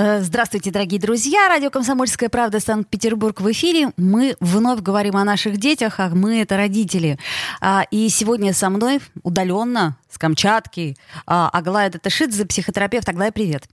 Э, здравствуйте, дорогие друзья. Радио «Комсомольская правда» Санкт-Петербург в эфире. Мы вновь говорим о наших детях, а мы — это родители. А, и сегодня со мной удаленно, с Камчатки, а, Аглая Даташидзе, психотерапевт. Аглая, привет.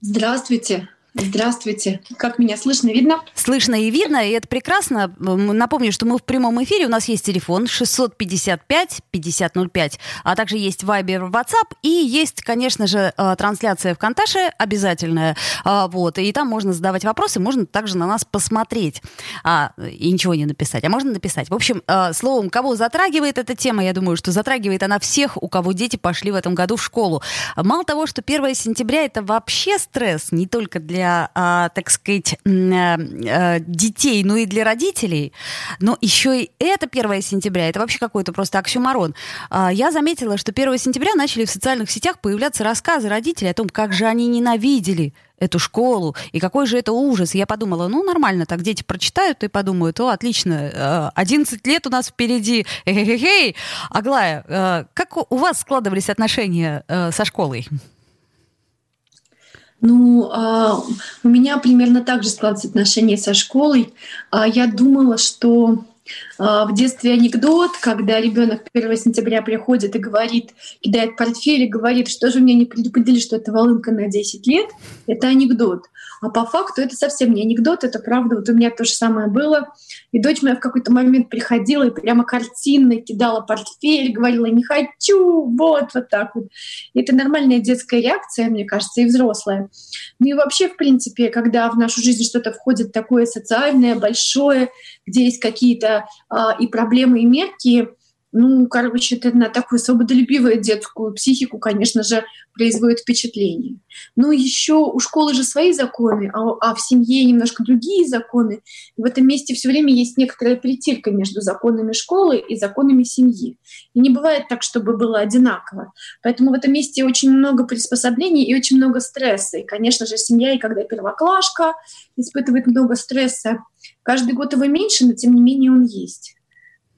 Здравствуйте. Здравствуйте. Как меня слышно, видно? Слышно и видно, и это прекрасно. Напомню, что мы в прямом эфире. У нас есть телефон 655-5005, а также есть Viber, WhatsApp и есть, конечно же, э, трансляция в Конташе обязательная. А, вот, и там можно задавать вопросы, можно также на нас посмотреть а, и ничего не написать. А можно написать. В общем, э, словом, кого затрагивает эта тема, я думаю, что затрагивает она всех, у кого дети пошли в этом году в школу. Мало того, что 1 сентября это вообще стресс, не только для а, так сказать, э, э, детей, ну и для родителей, но еще и это 1 сентября, это вообще какой-то просто оксюмарон. А, я заметила, что 1 сентября начали в социальных сетях появляться рассказы родителей о том, как же они ненавидели эту школу, и какой же это ужас. Я подумала, ну, нормально, так дети прочитают и подумают, о, отлично, 11 э, лет у нас впереди. Хе-хе-хе. Аглая, как у вас складывались отношения со школой? Ну, а, у меня примерно так же складываются отношения со школой. А, я думала, что а, в детстве анекдот, когда ребенок 1 сентября приходит и говорит, кидает портфель и говорит, что же меня не предупредили, что это волынка на 10 лет, это анекдот. А по факту это совсем не анекдот, это правда. Вот у меня то же самое было. И дочь моя в какой-то момент приходила и прямо картинно кидала портфель, говорила «не хочу», вот, вот так вот. И это нормальная детская реакция, мне кажется, и взрослая. Ну и вообще, в принципе, когда в нашу жизнь что-то входит такое социальное, большое, где есть какие-то а, и проблемы, и мерки, ну, короче, это на такую свободолюбивую детскую психику, конечно же, производит впечатление. Но еще у школы же свои законы, а, а в семье немножко другие законы. В этом месте все время есть некоторая притирка между законами школы и законами семьи. И не бывает так, чтобы было одинаково. Поэтому в этом месте очень много приспособлений и очень много стресса. И, конечно же, семья, и когда первоклашка испытывает много стресса, каждый год его меньше, но тем не менее он есть.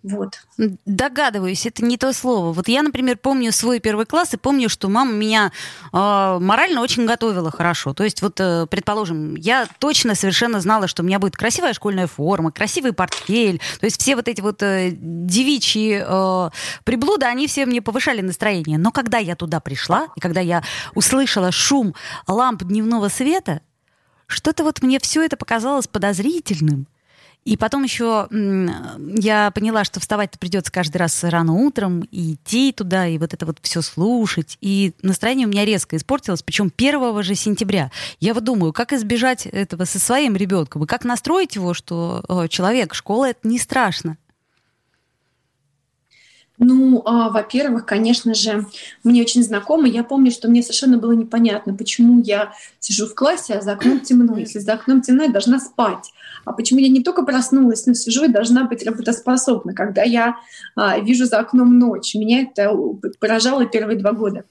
Вот. Догадываюсь, это не то слово. Вот я, например, помню свой первый класс и помню, что мама меня э, морально очень готовила хорошо. То есть, вот, э, предположим, я точно совершенно знала, что у меня будет красивая школьная форма, красивый портфель. То есть все вот эти вот э, девичьи э, приблуды, они все мне повышали настроение. Но когда я туда пришла, и когда я услышала шум ламп дневного света, что-то вот мне все это показалось подозрительным. И потом еще я поняла, что вставать-то придется каждый раз рано утром, и идти туда, и вот это вот все слушать. И настроение у меня резко испортилось, причем 1 же сентября. Я вот думаю, как избежать этого со своим ребенком, и как настроить его, что человек, школа это не страшно. Ну, а, во-первых, конечно же, мне очень знакомо. Я помню, что мне совершенно было непонятно, почему я сижу в классе, а за окном темно. Если за окном темно, я должна спать. А почему я не только проснулась, но сижу и должна быть работоспособна, когда я а, вижу за окном ночь. Меня это поражало первые два года.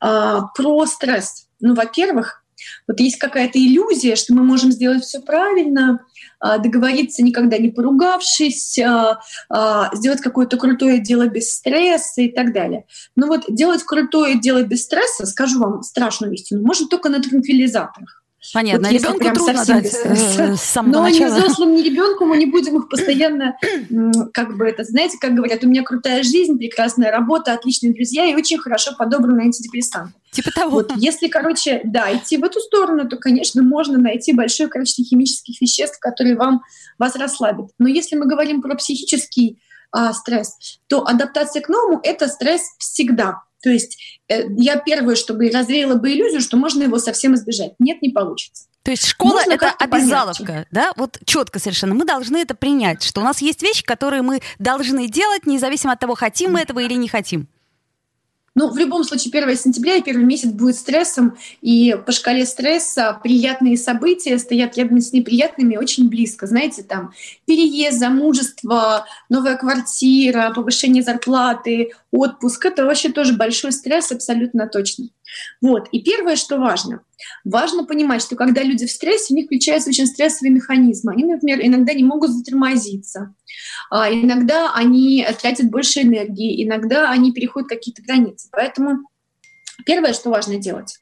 А, про стресс. Ну, во-первых, вот есть какая-то иллюзия, что мы можем сделать все правильно, а, договориться никогда не поругавшись, а, а, сделать какое-то крутое дело без стресса и так далее. Но вот делать крутое дело без стресса, скажу вам страшную истину, можно только на транквилизаторах. Понятно, вот ребенку прям трудно совсем дать э, с самого Но начала. ни взрослым, ни ребенку мы не будем их постоянно, как бы это, знаете, как говорят, у меня крутая жизнь, прекрасная работа, отличные друзья и очень хорошо подобранные антидепрессанты. Типа того. Вот, если, короче, да, идти в эту сторону, то, конечно, можно найти большое количество химических веществ, которые вам, вас расслабят. Но если мы говорим про психический а, стресс, то адаптация к новому — это стресс всегда. То есть э, я первое, чтобы развеяла бы иллюзию, что можно его совсем избежать. Нет, не получится. То есть школа Можно это обязаловка, помягче. да? Вот четко совершенно. Мы должны это принять, что у нас есть вещи, которые мы должны делать, независимо от того, хотим мы этого или не хотим. Ну, в любом случае, 1 сентября и первый месяц будет стрессом, и по шкале стресса приятные события стоят рядом с неприятными очень близко. Знаете, там переезд, замужество, новая квартира, повышение зарплаты, отпуск. Это вообще тоже большой стресс, абсолютно точно. Вот. И первое, что важно. Важно понимать, что когда люди в стрессе, у них включаются очень стрессовые механизмы. Они, например, иногда не могут затормозиться, а иногда они тратят больше энергии, иногда они переходят какие-то границы. Поэтому первое, что важно делать,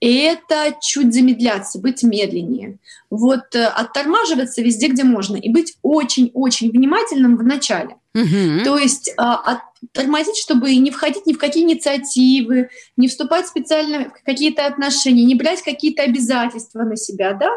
это чуть замедляться, быть медленнее. Вот э, оттормаживаться везде, где можно, и быть очень-очень внимательным в начале. Угу. То есть а, тормозить, чтобы не входить ни в какие инициативы, не вступать специально в какие-то отношения, не брать какие-то обязательства на себя, да,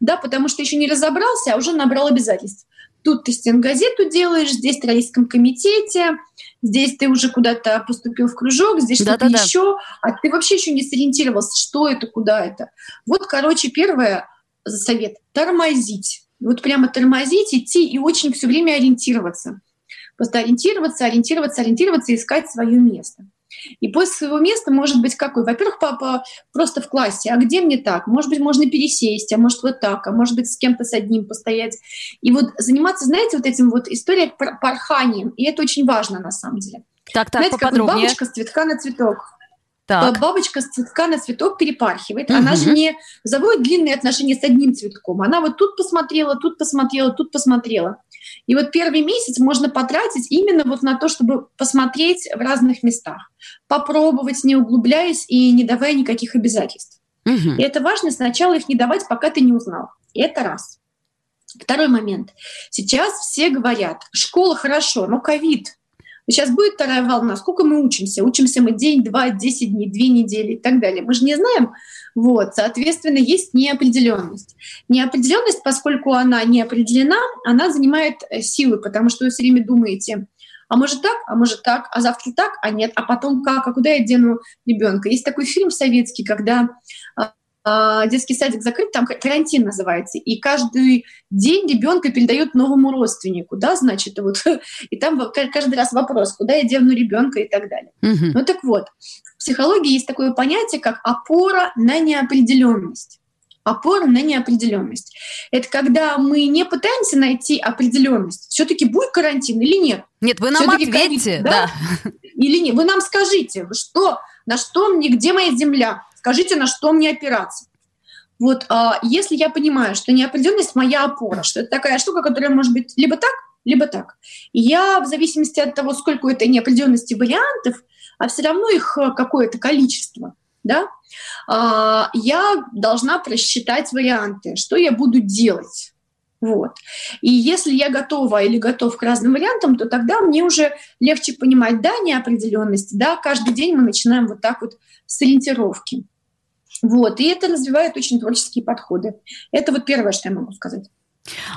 да, потому что еще не разобрался, а уже набрал обязательств. Тут ты стенгазету делаешь, здесь в родительском комитете, здесь ты уже куда-то поступил в кружок, здесь что-то да, еще, а ты вообще еще не сориентировался, что это, куда это. Вот, короче, первое совет — тормозить. Вот прямо тормозить, идти и очень все время ориентироваться. Просто ориентироваться, ориентироваться, ориентироваться искать свое место. И после своего места может быть какой? Во-первых, папа просто в классе. А где мне так? Может быть, можно пересесть, а может вот так, а может быть с кем-то с одним постоять. И вот заниматься, знаете, вот этим вот историей порханием. И это очень важно на самом деле. Так, так, знаете, как вот бабочка с цветка на цветок. Так. Бабочка с цветка на цветок перепархивает. Угу. Она же не заводит длинные отношения с одним цветком. Она вот тут посмотрела, тут посмотрела, тут посмотрела. И вот первый месяц можно потратить именно вот на то, чтобы посмотреть в разных местах, попробовать, не углубляясь и не давая никаких обязательств. Угу. И это важно сначала их не давать, пока ты не узнал. И это раз. Второй момент. Сейчас все говорят, школа хорошо, но ковид. Сейчас будет вторая волна, сколько мы учимся? Учимся мы день, два, десять дней, две недели и так далее. Мы же не знаем, вот, соответственно, есть неопределенность. Неопределенность, поскольку она не определена, она занимает э, силы, потому что вы все время думаете, а может так, а может так, а завтра так, а нет, а потом как, а куда я дену ребенка. Есть такой фильм советский, когда а, детский садик закрыт, там карантин называется, и каждый день ребенка передают новому родственнику, да, значит, вот, и там каждый раз вопрос, куда я дену ребенка и так далее. Угу. Ну так вот, в психологии есть такое понятие, как опора на неопределенность. Опора на неопределенность. Это когда мы не пытаемся найти определенность. Все-таки будет карантин или нет? Нет, вы нам ответьте, ковид, да? да? Или нет? Вы нам скажите, что, на что мне, где моя земля? Скажите, на что мне опираться? Вот а, если я понимаю, что неопределенность моя опора, что это такая штука, которая может быть либо так, либо так. Я в зависимости от того, сколько этой неопределенности вариантов, а все равно их э, какое-то количество, да, а, я должна просчитать варианты, что я буду делать. Вот. И если я готова или готов к разным вариантам, то тогда мне уже легче понимать, да, неопределенность, да, каждый день мы начинаем вот так вот с ориентировки. Вот. И это развивает очень творческие подходы. Это вот первое, что я могу сказать.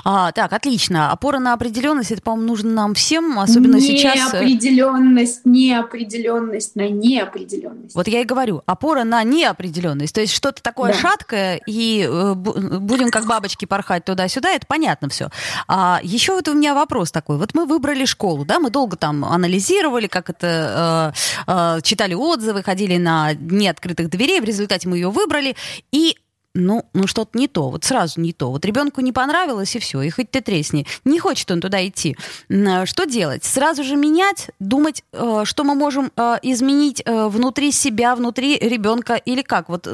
А, так, отлично. Опора на определенность, это, по-моему, нужно нам всем, особенно сейчас. Э, неопределенность, неопределенность на неопределенность. Вот я и говорю, опора на неопределенность. То есть что-то такое да. шаткое, и э, будем как бабочки порхать туда-сюда, это понятно все. А еще вот у меня вопрос такой. Вот мы выбрали школу, да, мы долго там анализировали, как это, э, э, читали отзывы, ходили на дни открытых дверей, в результате мы ее выбрали, и ну, ну что-то не то, вот сразу не то. Вот ребенку не понравилось, и все, и хоть ты тресни. Не хочет он туда идти. Э, что делать? Сразу же менять, думать, э, что мы можем э, изменить внутри себя, внутри ребенка или как? Вот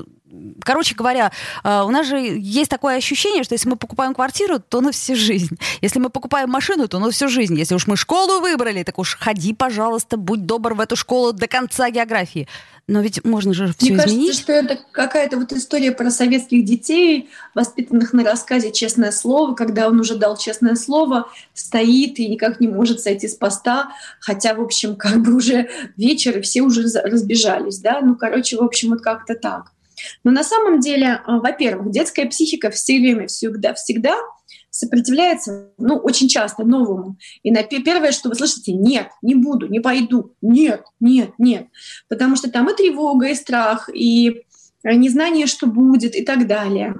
Короче говоря, у нас же есть такое ощущение, что если мы покупаем квартиру, то на всю жизнь. Если мы покупаем машину, то на всю жизнь. Если уж мы школу выбрали, так уж ходи, пожалуйста, будь добр в эту школу до конца географии. Но ведь можно же все Мне изменить. кажется, что это какая-то вот история про советских детей, воспитанных на рассказе «Честное слово», когда он уже дал честное слово, стоит и никак не может сойти с поста, хотя, в общем, как бы уже вечер, и все уже разбежались, да, ну, короче, в общем, вот как-то так. Но на самом деле, а, во-первых, детская психика все время, всегда, всегда сопротивляется, ну, очень часто новому. И на первое, что вы слышите, нет, не буду, не пойду, нет, нет, нет. Потому что там и тревога, и страх, и незнание, что будет, и так далее.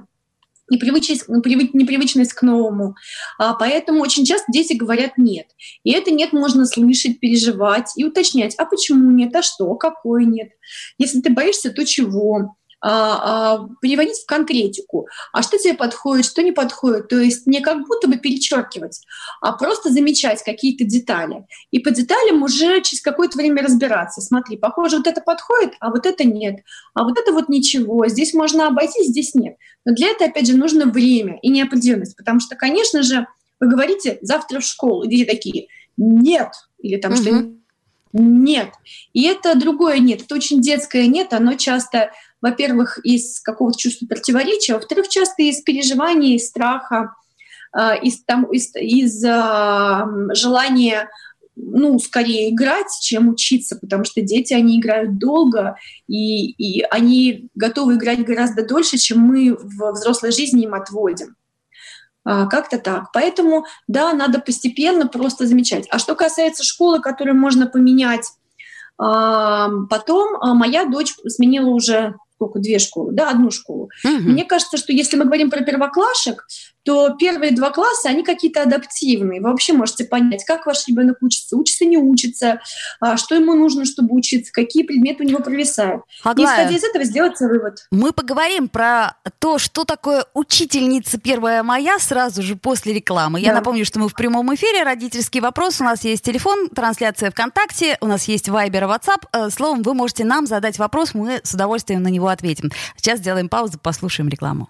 непривычность, непривычность к новому. А поэтому очень часто дети говорят «нет». И это «нет» можно слышать, переживать и уточнять, а почему нет, а что, какой нет. Если ты боишься, то чего? А, а, переводить в конкретику. А что тебе подходит, что не подходит. То есть не как будто бы перечеркивать, а просто замечать какие-то детали. И по деталям уже через какое-то время разбираться. Смотри, похоже, вот это подходит, а вот это нет. А вот это вот ничего. Здесь можно обойти, здесь нет. Но для этого, опять же, нужно время и неопределенность. Потому что, конечно же, вы говорите завтра в школу, дети такие «нет», или там угу. что нет. И это другое нет. Это очень детское нет. Оно часто во-первых, из какого-то чувства противоречия, во-вторых, часто из переживаний, из страха, а, из, там, из, из а, желания ну, скорее играть, чем учиться, потому что дети, они играют долго, и, и они готовы играть гораздо дольше, чем мы в взрослой жизни им отводим. А, как-то так. Поэтому, да, надо постепенно просто замечать. А что касается школы, которую можно поменять потом, моя дочь сменила уже сколько, две школы, да, одну школу. Угу. Мне кажется, что если мы говорим про первоклашек, то первые два класса, они какие-то адаптивные. Вы вообще можете понять, как ваш ребенок учится, учится, не учится, а, что ему нужно, чтобы учиться, какие предметы у него провисают. Аглая, И исходя из этого сделать вывод. Мы поговорим про то, что такое учительница первая моя сразу же после рекламы. Я да. напомню, что мы в прямом эфире, родительский вопрос, у нас есть телефон, трансляция ВКонтакте, у нас есть Вайбер WhatsApp. Э, словом, вы можете нам задать вопрос, мы с удовольствием на него ответим. Сейчас сделаем паузу, послушаем рекламу.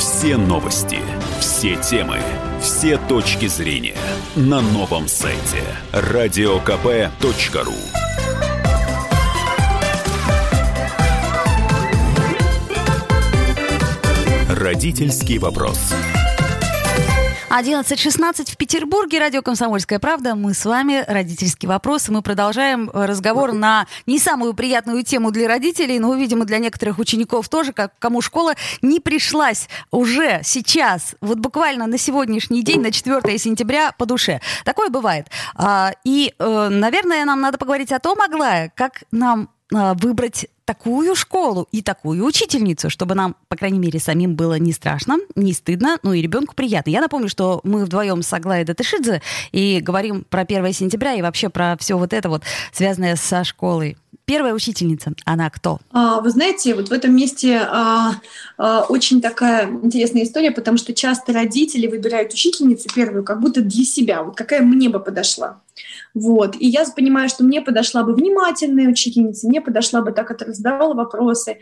все новости, все темы, все точки зрения на новом сайте радиокп.ру. Родительский вопрос. 11.16 в Петербурге, радио «Комсомольская правда». Мы с вами, родительский вопрос. Мы продолжаем разговор на не самую приятную тему для родителей, но, видимо, для некоторых учеников тоже, как кому школа не пришлась уже сейчас, вот буквально на сегодняшний день, на 4 сентября по душе. Такое бывает. А, и, э, наверное, нам надо поговорить о том, Аглая, как нам а, выбрать такую школу и такую учительницу, чтобы нам, по крайней мере, самим было не страшно, не стыдно, ну и ребенку приятно. Я напомню, что мы вдвоем с Аглаей Датышидзе и говорим про 1 сентября и вообще про все вот это вот, связанное со школой. Первая учительница, она кто? А, вы знаете, вот в этом месте а, а, очень такая интересная история, потому что часто родители выбирают учительницу первую как будто для себя. Вот какая мне бы подошла. Вот. И я понимаю, что мне подошла бы внимательная учительница, мне подошла бы та, которая задавала вопросы,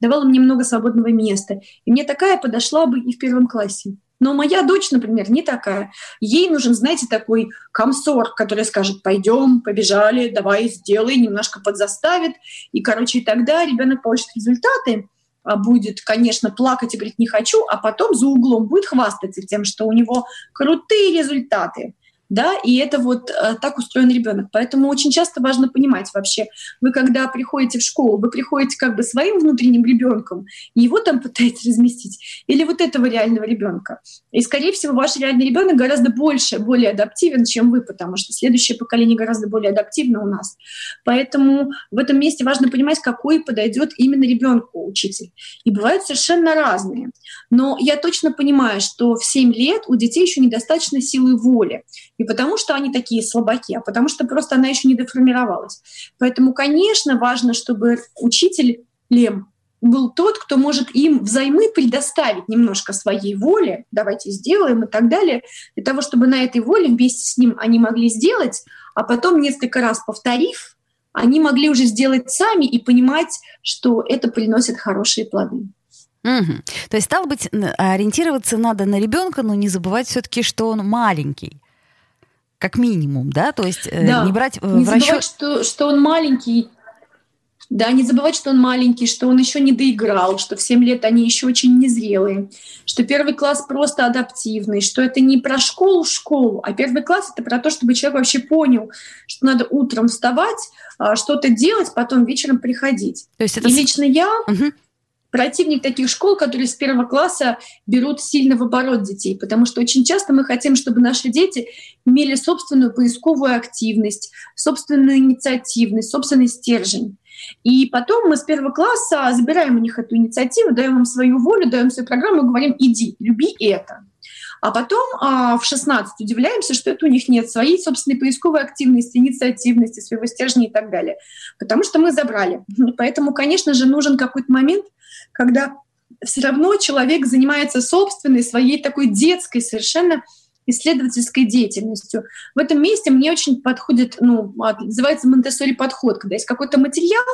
давала мне много свободного места. И мне такая подошла бы и в первом классе. Но моя дочь, например, не такая. Ей нужен, знаете, такой комсор, который скажет, пойдем, побежали, давай, сделай, немножко подзаставит. И, короче, и тогда ребенок получит результаты, а будет, конечно, плакать и говорить «не хочу», а потом за углом будет хвастаться тем, что у него крутые результаты да, и это вот э, так устроен ребенок. Поэтому очень часто важно понимать вообще, вы когда приходите в школу, вы приходите как бы своим внутренним ребенком, его там пытаетесь разместить, или вот этого реального ребенка. И, скорее всего, ваш реальный ребенок гораздо больше, более адаптивен, чем вы, потому что следующее поколение гораздо более адаптивно у нас. Поэтому в этом месте важно понимать, какой подойдет именно ребенку учитель. И бывают совершенно разные. Но я точно понимаю, что в 7 лет у детей еще недостаточно силы воли. Не потому, что они такие слабаки, а потому что просто она еще не деформировалась. Поэтому, конечно, важно, чтобы учитель Лем был тот, кто может им взаймы предоставить немножко своей воли, давайте сделаем и так далее, для того, чтобы на этой воле вместе с ним они могли сделать, а потом несколько раз повторив, они могли уже сделать сами и понимать, что это приносит хорошие плоды. Угу. То есть, стало быть, ориентироваться надо на ребенка, но не забывать все-таки, что он маленький как минимум, да, то есть э, да. не брать не в расчет... что, что он маленький. Да, не забывать, что он маленький, что он еще не доиграл, что в 7 лет они еще очень незрелые, что первый класс просто адаптивный, что это не про школу-школу, а первый класс — это про то, чтобы человек вообще понял, что надо утром вставать, а, что-то делать, потом вечером приходить. То есть это... И лично я... Угу противник таких школ, которые с первого класса берут сильно в оборот детей, потому что очень часто мы хотим, чтобы наши дети имели собственную поисковую активность, собственную инициативность, собственный стержень. И потом мы с первого класса забираем у них эту инициативу, даем им свою волю, даем свою программу и говорим «иди, люби это». А потом а, в 16 удивляемся, что это у них нет своей собственной поисковой активности, инициативности, своего стержня и так далее. Потому что мы забрали. Поэтому, конечно же, нужен какой-то момент, когда все равно человек занимается собственной, своей такой детской совершенно исследовательской деятельностью. В этом месте мне очень подходит, ну, называется монтессори подход, когда есть какой-то материал,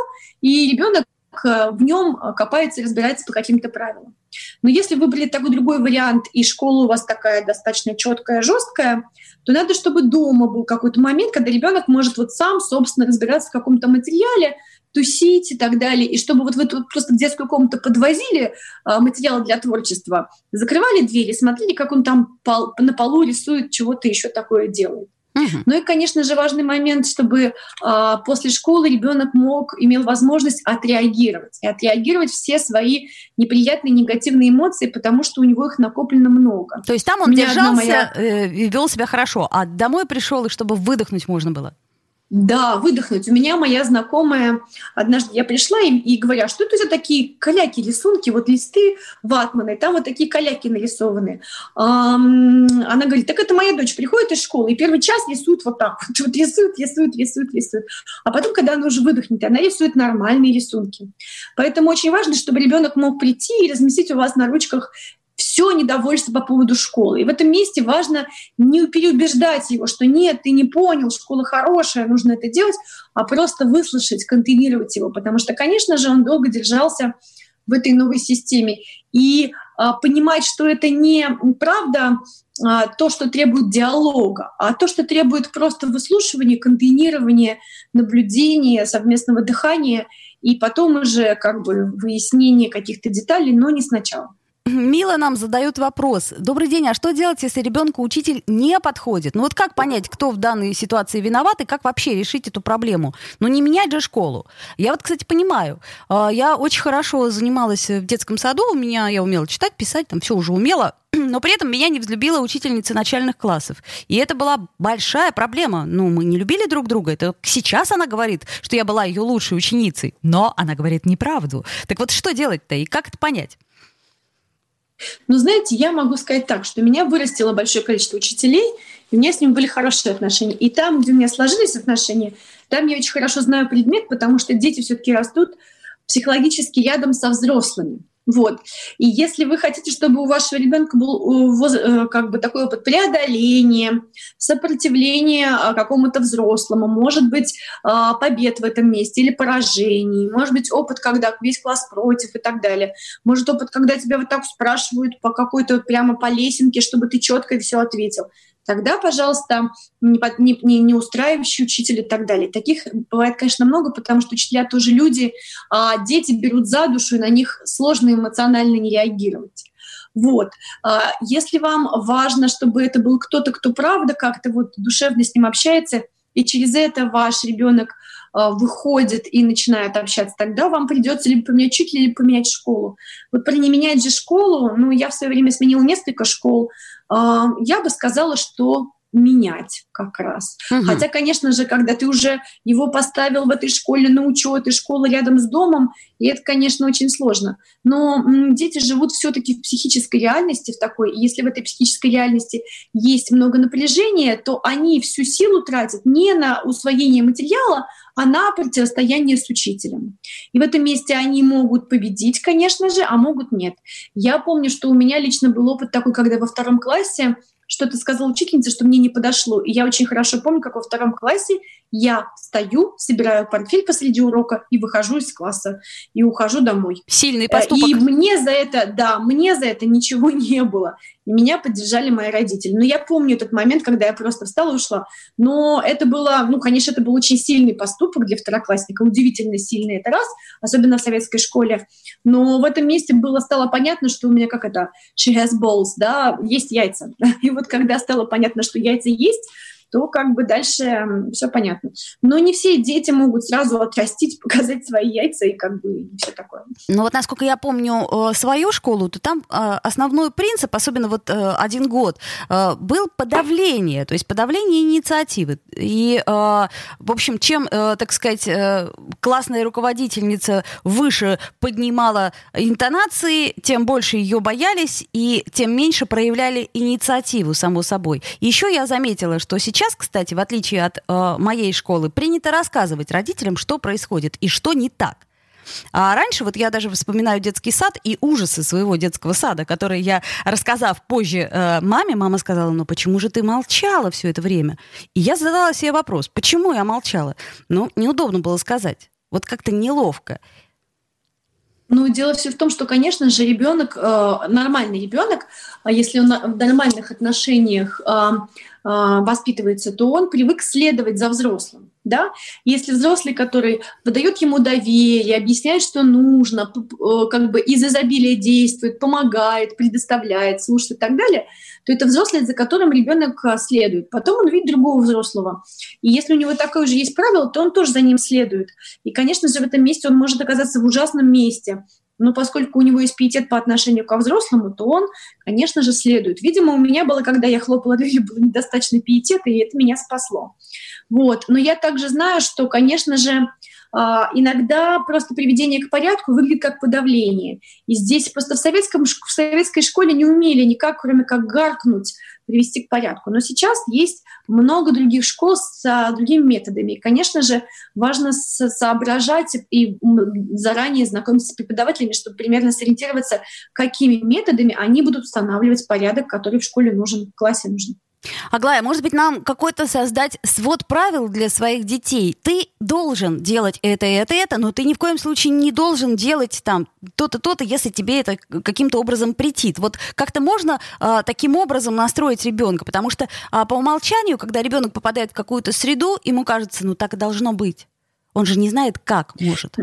и ребенок э, в нем копается и разбирается по каким-то правилам. Но если выбрали такой другой вариант, и школа у вас такая достаточно четкая, жесткая, то надо, чтобы дома был какой-то момент, когда ребенок может вот сам, собственно, разбираться в каком-то материале, тусить и так далее. И чтобы вот вы тут просто в детскую комнату подвозили а, материалы для творчества, закрывали двери, смотрели, как он там пол, на полу рисует, чего-то еще такое делает. Угу. Ну и, конечно же, важный момент, чтобы а, после школы ребенок мог, имел возможность отреагировать. И отреагировать все свои неприятные, негативные эмоции, потому что у него их накоплено много. То есть там он держался моя... э, и вел себя хорошо, а домой пришел, и чтобы выдохнуть можно было? Да, выдохнуть. У меня моя знакомая, однажды я пришла и, и говорю, а что это за такие каляки, рисунки, вот листы ватманы, там вот такие каляки нарисованы. Она говорит, так это моя дочь приходит из школы, и первый час рисует вот так, вот, вот рисует, рисует, рисует, рисует. А потом, когда она уже выдохнет, она рисует нормальные рисунки. Поэтому очень важно, чтобы ребенок мог прийти и разместить у вас на ручках все недовольство по поводу школы. И в этом месте важно не переубеждать его, что нет, ты не понял, школа хорошая, нужно это делать, а просто выслушать, контейнировать его, потому что, конечно же, он долго держался в этой новой системе. И а, понимать, что это не правда а, то, что требует диалога, а то, что требует просто выслушивания, контейнирования, наблюдения, совместного дыхания и потом уже как бы выяснения каких-то деталей, но не сначала. Мила нам задает вопрос. Добрый день, а что делать, если ребенку учитель не подходит? Ну вот как понять, кто в данной ситуации виноват и как вообще решить эту проблему? Ну не менять же школу. Я вот, кстати, понимаю. А, я очень хорошо занималась в детском саду. У меня я умела читать, писать, там все уже умела. Но при этом меня не взлюбила учительница начальных классов. И это была большая проблема. Ну, мы не любили друг друга. Это сейчас она говорит, что я была ее лучшей ученицей. Но она говорит неправду. Так вот, что делать-то и как это понять? Но знаете, я могу сказать так, что меня вырастило большое количество учителей, и у меня с ними были хорошие отношения. И там, где у меня сложились отношения, там я очень хорошо знаю предмет, потому что дети все-таки растут психологически рядом со взрослыми. Вот. И если вы хотите, чтобы у вашего ребенка был э, э, как бы такой опыт преодоления, сопротивления а, какому-то взрослому, может быть, побед в этом месте или поражений, может быть, опыт, когда весь класс против и так далее, может, опыт, когда тебя вот так спрашивают по какой-то прямо по лесенке, чтобы ты четко все ответил тогда, пожалуйста, не, не, не устраивающий учитель и так далее. Таких бывает, конечно, много, потому что учителя тоже люди, а дети берут за душу, и на них сложно эмоционально не реагировать. Вот. А если вам важно, чтобы это был кто-то, кто правда как-то вот душевно с ним общается, и через это ваш ребенок выходит и начинает общаться, тогда вам придется либо поменять учителя, либо поменять школу. Вот не менять же школу, ну, я в свое время сменила несколько школ, а, я бы сказала, что менять как раз. Угу. Хотя, конечно же, когда ты уже его поставил в этой школе на учет, и школа рядом с домом, и это, конечно, очень сложно. Но дети живут все-таки в психической реальности, в такой. И если в этой психической реальности есть много напряжения, то они всю силу тратят не на усвоение материала, а на противостояние с учителем. И в этом месте они могут победить, конечно же, а могут нет. Я помню, что у меня лично был опыт такой, когда во втором классе что-то сказала учительница, что мне не подошло. И я очень хорошо помню, как во втором классе я встаю, собираю портфель посреди урока и выхожу из класса и ухожу домой. Сильный поступок. И мне за это, да, мне за это ничего не было. И меня поддержали мои родители. Но я помню этот момент, когда я просто встала и ушла. Но это было, ну, конечно, это был очень сильный поступок для второклассника, удивительно сильный это раз, особенно в советской школе. Но в этом месте было стало понятно, что у меня как это, she has balls, да, есть яйца. И вот когда стало понятно, что яйца есть, то как бы дальше все понятно. Но не все дети могут сразу отрастить, показать свои яйца и как бы все такое. Ну вот насколько я помню э, свою школу, то там э, основной принцип, особенно вот э, один год, был подавление, то есть подавление инициативы. И, в общем, чем, так сказать, классная руководительница выше поднимала интонации, тем больше ее боялись и тем меньше проявляли инициативу, само собой. Еще я заметила, что сейчас сейчас, кстати, в отличие от э, моей школы, принято рассказывать родителям, что происходит и что не так. А раньше вот я даже вспоминаю детский сад и ужасы своего детского сада, которые я, рассказав позже э, маме, мама сказала, ну почему же ты молчала все это время? И я задала себе вопрос, почему я молчала? Ну, неудобно было сказать. Вот как-то неловко. Ну, дело все в том, что, конечно же, ребенок, э, нормальный ребенок, а если он в нормальных отношениях э, воспитывается, то он привык следовать за взрослым. Да? Если взрослый, который выдает ему доверие, объясняет, что нужно, э, как бы из изобилия действует, помогает, предоставляет, слушает и так далее, то это взрослый, за которым ребенок а, следует. Потом он видит другого взрослого. И если у него такое же есть правило, то он тоже за ним следует. И, конечно же, в этом месте он может оказаться в ужасном месте, но поскольку у него есть пиетет по отношению ко взрослому, то он, конечно же, следует. Видимо, у меня было, когда я хлопала дверью, было недостаточно пиетета, и это меня спасло. Вот. Но я также знаю, что, конечно же, а, иногда просто приведение к порядку выглядит как подавление. И здесь просто в, советском, в советской школе не умели никак, кроме как гаркнуть, привести к порядку. Но сейчас есть много других школ с а, другими методами. И, конечно же, важно соображать и заранее знакомиться с преподавателями, чтобы примерно сориентироваться, какими методами они будут устанавливать порядок, который в школе нужен, в классе нужен. Аглая, может быть, нам какой-то создать свод правил для своих детей? Ты должен делать это, это, это, но ты ни в коем случае не должен делать там то-то, то-то, если тебе это каким-то образом претит. Вот как-то можно а, таким образом настроить ребенка, потому что а, по умолчанию, когда ребенок попадает в какую-то среду, ему кажется, ну так и должно быть. Он же не знает, как может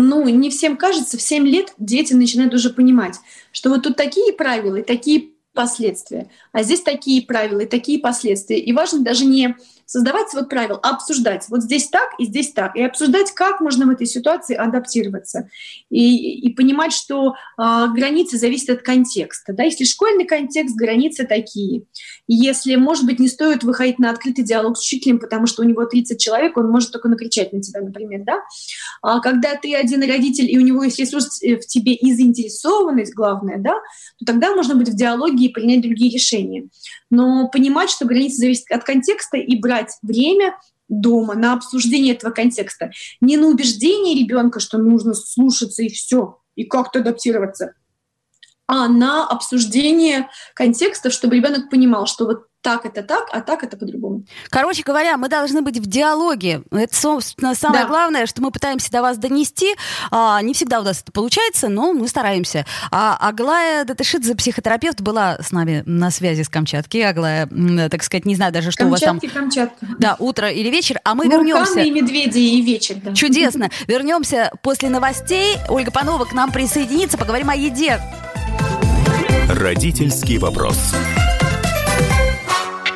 ну, не всем кажется, в 7 лет дети начинают уже понимать, что вот тут такие правила и такие последствия. А здесь такие правила и такие последствия. И важно даже не создавать свод правил, а обсуждать. Вот здесь так и здесь так. И обсуждать, как можно в этой ситуации адаптироваться. И, и понимать, что э, границы зависят от контекста. Да? Если школьный контекст, границы такие. Если, может быть, не стоит выходить на открытый диалог с учителем, потому что у него 30 человек, он может только накричать на тебя, например. Да? А когда ты один родитель, и у него есть ресурс э, в тебе и заинтересованность, главное, да, то тогда можно быть в диалоге принять другие решения. Но понимать, что границы зависят от контекста и брать время дома на обсуждение этого контекста. Не на убеждение ребенка, что нужно слушаться и все, и как-то адаптироваться, а на обсуждение контекстов, чтобы ребенок понимал, что вот так это так, а так это по-другому. Короче говоря, мы должны быть в диалоге. Это, собственно, самое да. главное, что мы пытаемся до вас донести. А, не всегда у нас это получается, но мы стараемся. А Аглая Датышидзе, психотерапевт, была с нами на связи с Камчатки. Аглая, так сказать, не знаю даже, что Камчатки, у вас там... Камчатка. Да, утро или вечер. А мы Вулканы вернемся... и медведи, и вечер. Да. Чудесно. Вернемся после новостей. Ольга Панова к нам присоединится. Поговорим о еде. Родительский вопрос.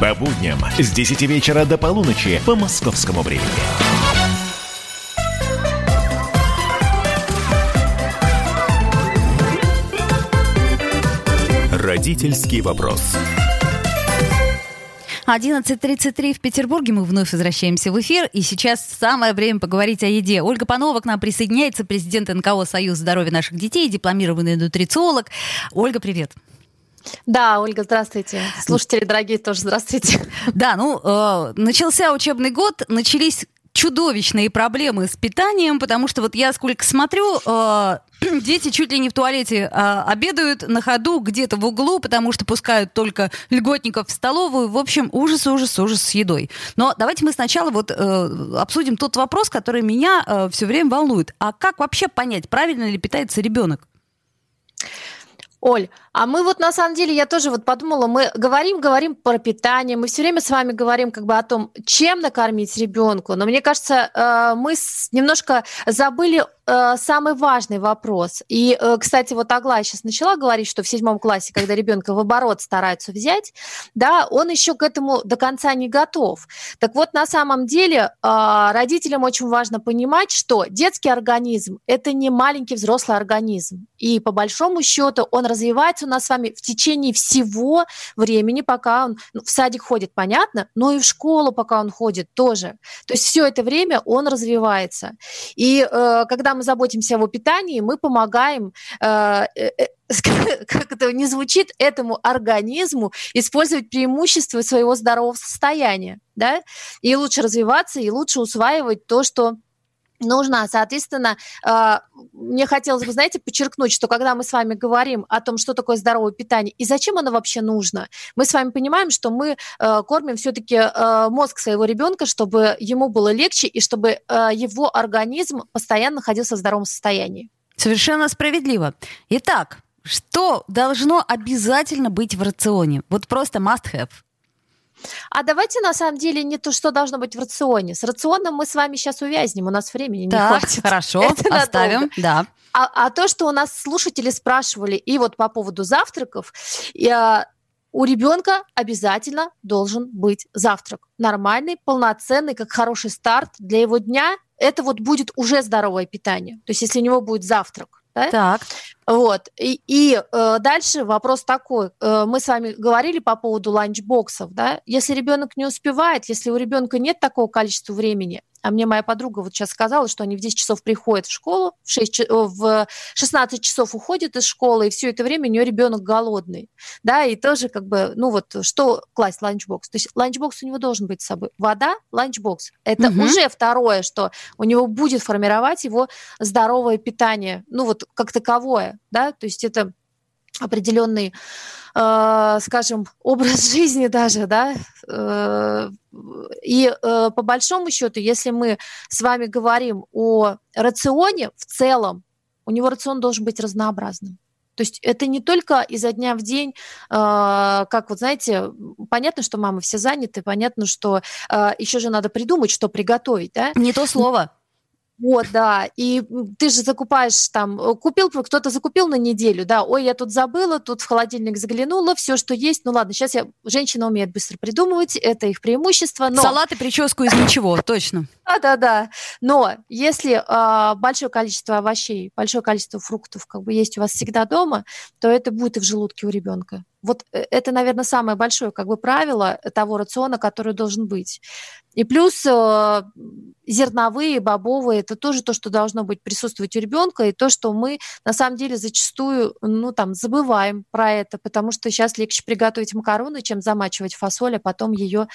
По будням с 10 вечера до полуночи по московскому времени. Родительский вопрос. 11.33 в Петербурге. Мы вновь возвращаемся в эфир. И сейчас самое время поговорить о еде. Ольга Панова к нам присоединяется, президент НКО «Союз здоровья наших детей», дипломированный нутрициолог. Ольга, привет. Да, Ольга, здравствуйте. Слушатели дорогие тоже здравствуйте. Да, ну, э, начался учебный год, начались чудовищные проблемы с питанием, потому что вот я сколько смотрю, э, дети чуть ли не в туалете э, обедают на ходу где-то в углу, потому что пускают только льготников в столовую. В общем, ужас, ужас, ужас с едой. Но давайте мы сначала вот э, обсудим тот вопрос, который меня э, все время волнует. А как вообще понять, правильно ли питается ребенок? Оль, а мы вот на самом деле, я тоже вот подумала, мы говорим, говорим про питание, мы все время с вами говорим как бы о том, чем накормить ребенку, но мне кажется, э, мы немножко забыли э, самый важный вопрос. И, э, кстати, вот Аглая сейчас начала говорить, что в седьмом классе, когда ребенка в оборот стараются взять, да, он еще к этому до конца не готов. Так вот, на самом деле, родителям очень важно понимать, что детский организм – это не маленький взрослый организм. И по большому счету он развивается нас с вами в течение всего времени, пока он ну, в садик ходит, понятно, но и в школу, пока он ходит, тоже. То есть все это время он развивается. И э, когда мы заботимся о его питании, мы помогаем э, э, э как это не звучит, этому организму использовать преимущества своего здорового состояния, да, и лучше развиваться, и лучше усваивать то, что нужно. Соответственно, а, мне хотелось бы, знаете, подчеркнуть, что когда мы с вами говорим о том, что такое здоровое питание и зачем оно вообще нужно, мы с вами понимаем, что мы а, кормим все-таки а, мозг своего ребенка, чтобы ему было легче и чтобы его организм постоянно находился в здоровом состоянии. Совершенно справедливо. Итак, что должно обязательно быть в рационе? Вот просто must have. А давайте на самом деле не то, что должно быть в рационе. С рационом мы с вами сейчас увязнем, у нас времени так, не хватит. Хорошо, Это оставим, надолго. да. А, а то, что у нас слушатели спрашивали, и вот по поводу завтраков, я, у ребенка обязательно должен быть завтрак. Нормальный, полноценный, как хороший старт для его дня. Это вот будет уже здоровое питание. То есть если у него будет завтрак. Да? Так. Вот. И, и э, дальше вопрос такой. Э, мы с вами говорили по поводу ланчбоксов. Да? Если ребенок не успевает, если у ребенка нет такого количества времени, а мне моя подруга вот сейчас сказала, что они в 10 часов приходят в школу, в, 6, в 16 часов уходят из школы, и все это время у нее ребенок голодный. Да, и тоже как бы, ну вот, что класть ланчбокс? То есть ланчбокс у него должен быть с собой. Вода, ланчбокс. Это угу. уже второе, что у него будет формировать его здоровое питание, ну вот как таковое, да, то есть это определенный, э, скажем, образ жизни даже, да, э, и э, по большому счету, если мы с вами говорим о рационе в целом, у него рацион должен быть разнообразным. То есть это не только изо дня в день, э, как вот знаете, понятно, что мамы все заняты, понятно, что э, еще же надо придумать, что приготовить, да? Не то слово. Вот, да. И ты же закупаешь там, э, купил, кто-то закупил на неделю, да, ой, я тут забыла, тут в холодильник заглянула, все, что есть, ну ладно, сейчас я, женщина умеет быстро придумывать, это их преимущество, но... Салат и прическу из ничего, точно. Да-да-да. Но если э, большое количество овощей, большое количество фруктов как бы есть у вас всегда дома, то это будет и в желудке у ребенка. Вот э, это, наверное, самое большое как бы правило того рациона, который должен быть. И плюс э, зерновые, бобовые, это тоже то, что должно быть присутствовать у ребенка, и то, что мы на самом деле зачастую, ну там, забываем про это, потому что сейчас легче приготовить макароны, чем замачивать фасоль, а потом ее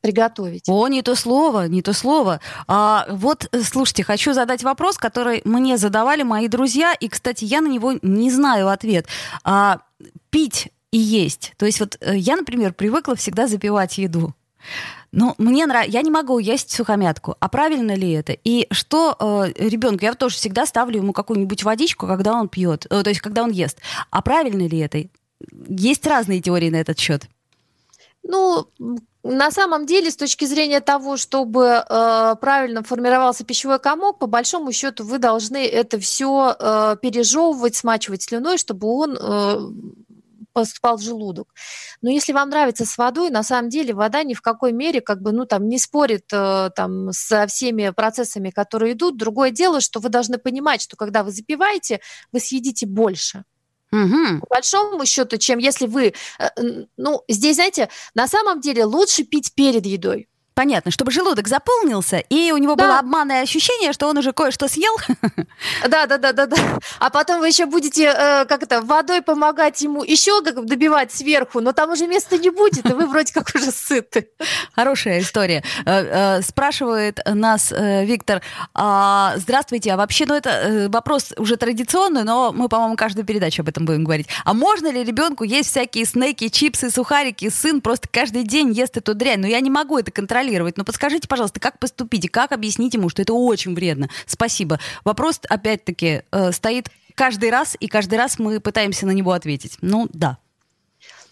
приготовить. О, не то слово, не то слово. А, вот, э, слушайте, хочу задать вопрос, который мне задавали мои друзья, и, кстати, я на него не знаю ответ. А, пить и есть. То есть вот э, я, например, привыкла всегда запивать еду. Но мне нравится, я не могу есть сухомятку. А правильно ли это? И что э, ребенку, я тоже всегда ставлю ему какую-нибудь водичку, когда он пьет, э, то есть когда он ест. А правильно ли это? Есть разные теории на этот счет. Ну, на самом деле, с точки зрения того, чтобы э, правильно формировался пищевой комок, по большому счету вы должны это все э, пережевывать, смачивать слюной, чтобы он э, поступал в желудок. Но если вам нравится с водой, на самом деле вода ни в какой мере как бы, ну, там, не спорит э, там, со всеми процессами, которые идут. Другое дело, что вы должны понимать, что когда вы запиваете, вы съедите больше. Угу. По большому счету, чем если вы... Э, ну, здесь, знаете, на самом деле лучше пить перед едой. Понятно, чтобы желудок заполнился, и у него да. было обманное ощущение, что он уже кое-что съел. Да, да, да, да, да. А потом вы еще будете, э, как это, водой помогать ему еще как добивать сверху, но там уже места не будет, и вы вроде как уже сыты. Хорошая история. Э, э, спрашивает нас э, Виктор, а, здравствуйте, а вообще, ну это вопрос уже традиционный, но мы, по-моему, каждую передачу об этом будем говорить. А можно ли ребенку есть всякие снеки, чипсы, сухарики? Сын просто каждый день ест эту дрянь, но я не могу это контролировать контролировать. Но подскажите, пожалуйста, как поступить и как объяснить ему, что это очень вредно? Спасибо. Вопрос, опять-таки, э, стоит каждый раз, и каждый раз мы пытаемся на него ответить. Ну, да.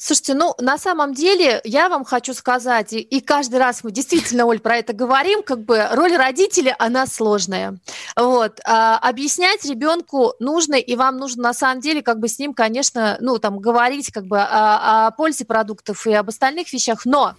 Слушайте, ну, на самом деле, я вам хочу сказать, и, и каждый раз мы действительно, Оль, про это говорим, как бы роль родителя, она сложная. Вот. А, объяснять ребенку нужно, и вам нужно на самом деле как бы с ним, конечно, ну, там, говорить как бы о, о пользе продуктов и об остальных вещах, но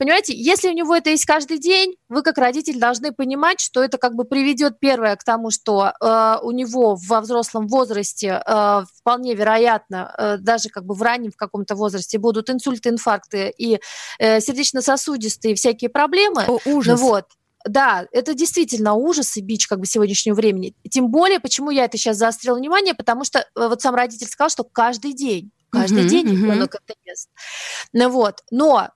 Понимаете, если у него это есть каждый день, вы как родитель должны понимать, что это как бы приведет первое к тому, что э, у него во взрослом возрасте э, вполне вероятно, э, даже как бы в раннем в каком-то возрасте будут инсульты, инфаркты и э, сердечно-сосудистые всякие проблемы. О, ужас. Вот. Да, это действительно ужас и бич как бы сегодняшнего времени. Тем более, почему я это сейчас заострила внимание, потому что э, вот сам родитель сказал, что каждый день каждый uh-huh, день ребенок uh-huh. это ест. Ну вот, но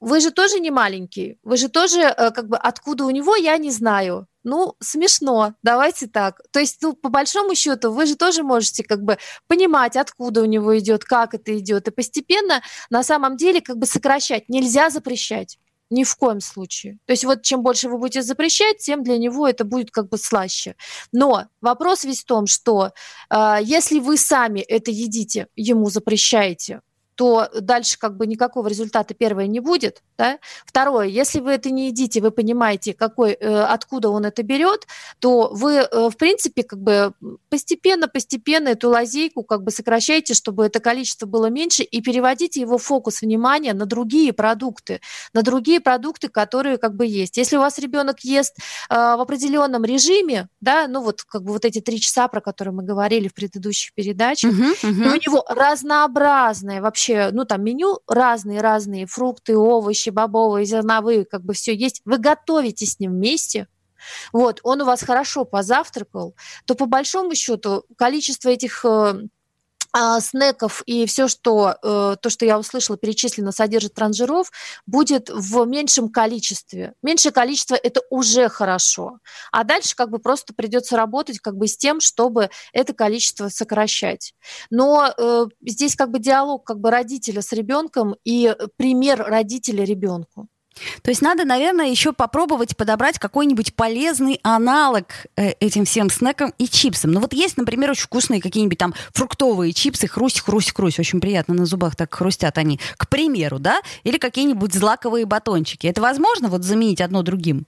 вы же тоже не маленький, вы же тоже, э, как бы, откуда у него, я не знаю. Ну, смешно, давайте так. То есть, ну, по большому счету, вы же тоже можете, как бы, понимать, откуда у него идет, как это идет, и постепенно, на самом деле, как бы, сокращать. Нельзя запрещать. Ни в коем случае. То есть вот чем больше вы будете запрещать, тем для него это будет как бы слаще. Но вопрос весь в том, что э, если вы сами это едите, ему запрещаете, то дальше как бы никакого результата первое не будет. Да? Второе, если вы это не едите, вы понимаете, какой, э, откуда он это берет, то вы, э, в принципе, как бы постепенно-постепенно эту лазейку как бы сокращаете, чтобы это количество было меньше, и переводите его фокус внимания на другие продукты, на другие продукты, которые как бы есть. Если у вас ребенок ест э, в определенном режиме, да, ну вот как бы вот эти три часа, про которые мы говорили в предыдущих передачах, uh-huh, uh-huh. у него разнообразное вообще вообще, ну, там меню разные-разные, фрукты, овощи, бобовые, зерновые, как бы все есть. Вы готовите с ним вместе, вот, он у вас хорошо позавтракал, то по большому счету количество этих э, снеков и все, что э, то, что я услышала, перечислено, содержит транжиров, будет в меньшем количестве. Меньшее количество это уже хорошо. А дальше как бы просто придется работать как бы с тем, чтобы это количество сокращать. Но э, здесь как бы диалог как бы родителя с ребенком и пример родителя ребенку. То есть надо, наверное, еще попробовать подобрать какой-нибудь полезный аналог э, этим всем снекам и чипсам. Ну вот есть, например, очень вкусные какие-нибудь там фруктовые чипсы, хрусть, хрусть, хрусть, очень приятно на зубах так хрустят они, к примеру, да? Или какие-нибудь злаковые батончики. Это возможно вот заменить одно другим?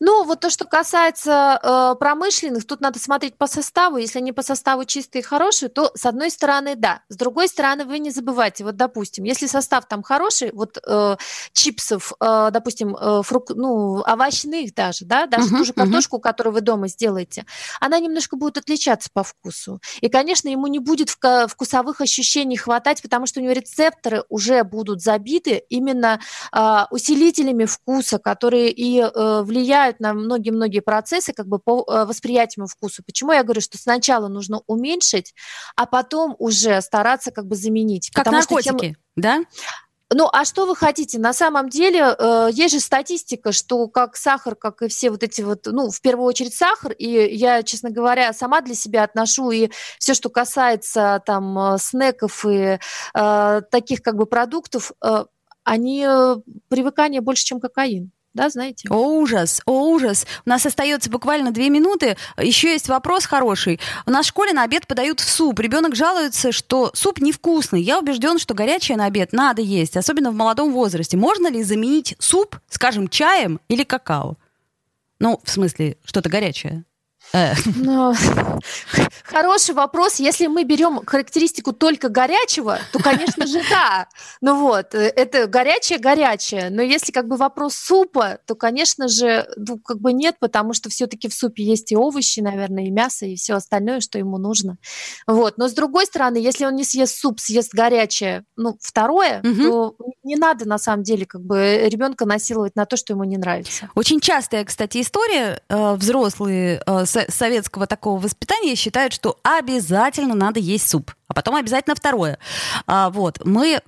Ну, вот то, что касается э, промышленных, тут надо смотреть по составу. Если они по составу чистые и хорошие, то с одной стороны, да. С другой стороны, вы не забывайте, вот, допустим, если состав там хороший, вот э, чипсов, э, допустим, э, фрук, ну, овощных даже, да, даже uh-huh, ту же картошку, uh-huh. которую вы дома сделаете, она немножко будет отличаться по вкусу. И, конечно, ему не будет вкусовых ощущений хватать, потому что у него рецепторы уже будут забиты именно э, усилителями вкуса, которые и э, влияют на многие-многие процессы как бы по э, восприятию вкуса. Почему я говорю, что сначала нужно уменьшить, а потом уже стараться как бы заменить. Как наркотики, что тем... да? Ну, а что вы хотите? На самом деле, э, есть же статистика, что как сахар, как и все вот эти вот, ну, в первую очередь сахар, и я, честно говоря, сама для себя отношу и все, что касается там э, снеков и э, таких как бы продуктов, э, они э, привыкание больше, чем кокаин да, знаете? О, ужас, о, ужас. У нас остается буквально две минуты. Еще есть вопрос хороший. У нас в школе на обед подают суп. Ребенок жалуется, что суп невкусный. Я убежден, что горячее на обед надо есть, особенно в молодом возрасте. Можно ли заменить суп, скажем, чаем или какао? Ну, в смысле, что-то горячее. Э. Ну, хороший вопрос. Если мы берем характеристику только горячего, то, конечно же, да. Ну вот, э, это горячее-горячее. Но если как бы вопрос супа, то, конечно же, ну, как бы нет, потому что все-таки в супе есть и овощи, наверное, и мясо, и все остальное, что ему нужно. Вот. Но с другой стороны, если он не съест суп, съест горячее, ну, второе, угу. то не надо на самом деле как бы ребенка насиловать на то, что ему не нравится. Очень частая, кстати, история. Э, взрослые советского такого воспитания считают, что обязательно надо есть суп, а потом обязательно второе. А, вот, мы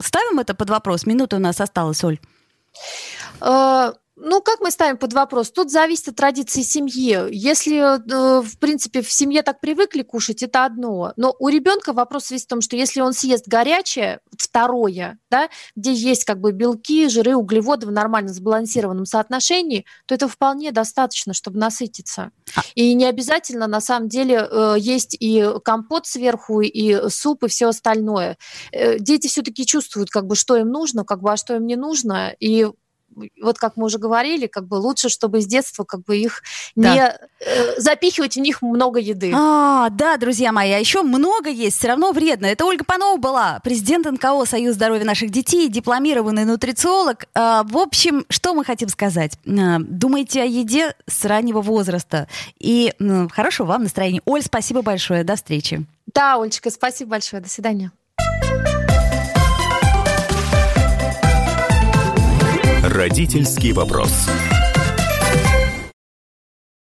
ставим это под вопрос. Минута у нас осталась, Оль. Ну, как мы ставим под вопрос? Тут зависит от традиции семьи. Если, э, в принципе, в семье так привыкли кушать, это одно. Но у ребенка вопрос весь в том, что если он съест горячее, второе, да, где есть как бы белки, жиры, углеводы в нормально сбалансированном соотношении, то это вполне достаточно, чтобы насытиться. А и не обязательно, на самом деле, э, есть и компот сверху, и суп, и все остальное. Э, дети все-таки чувствуют, как бы, что им нужно, как бы, а что им не нужно, и вот как мы уже говорили, как бы лучше, чтобы с детства как бы их да. не э, запихивать в них много еды. А, да, друзья мои, а еще много есть, все равно вредно. Это Ольга Панова была, президент НКО Союз здоровья наших детей, дипломированный нутрициолог. А, в общем, что мы хотим сказать? А, думайте о еде с раннего возраста. И ну, хорошего вам настроения. Оль, спасибо большое, до встречи. Да, Олечка, спасибо большое, до свидания. Родительский вопрос.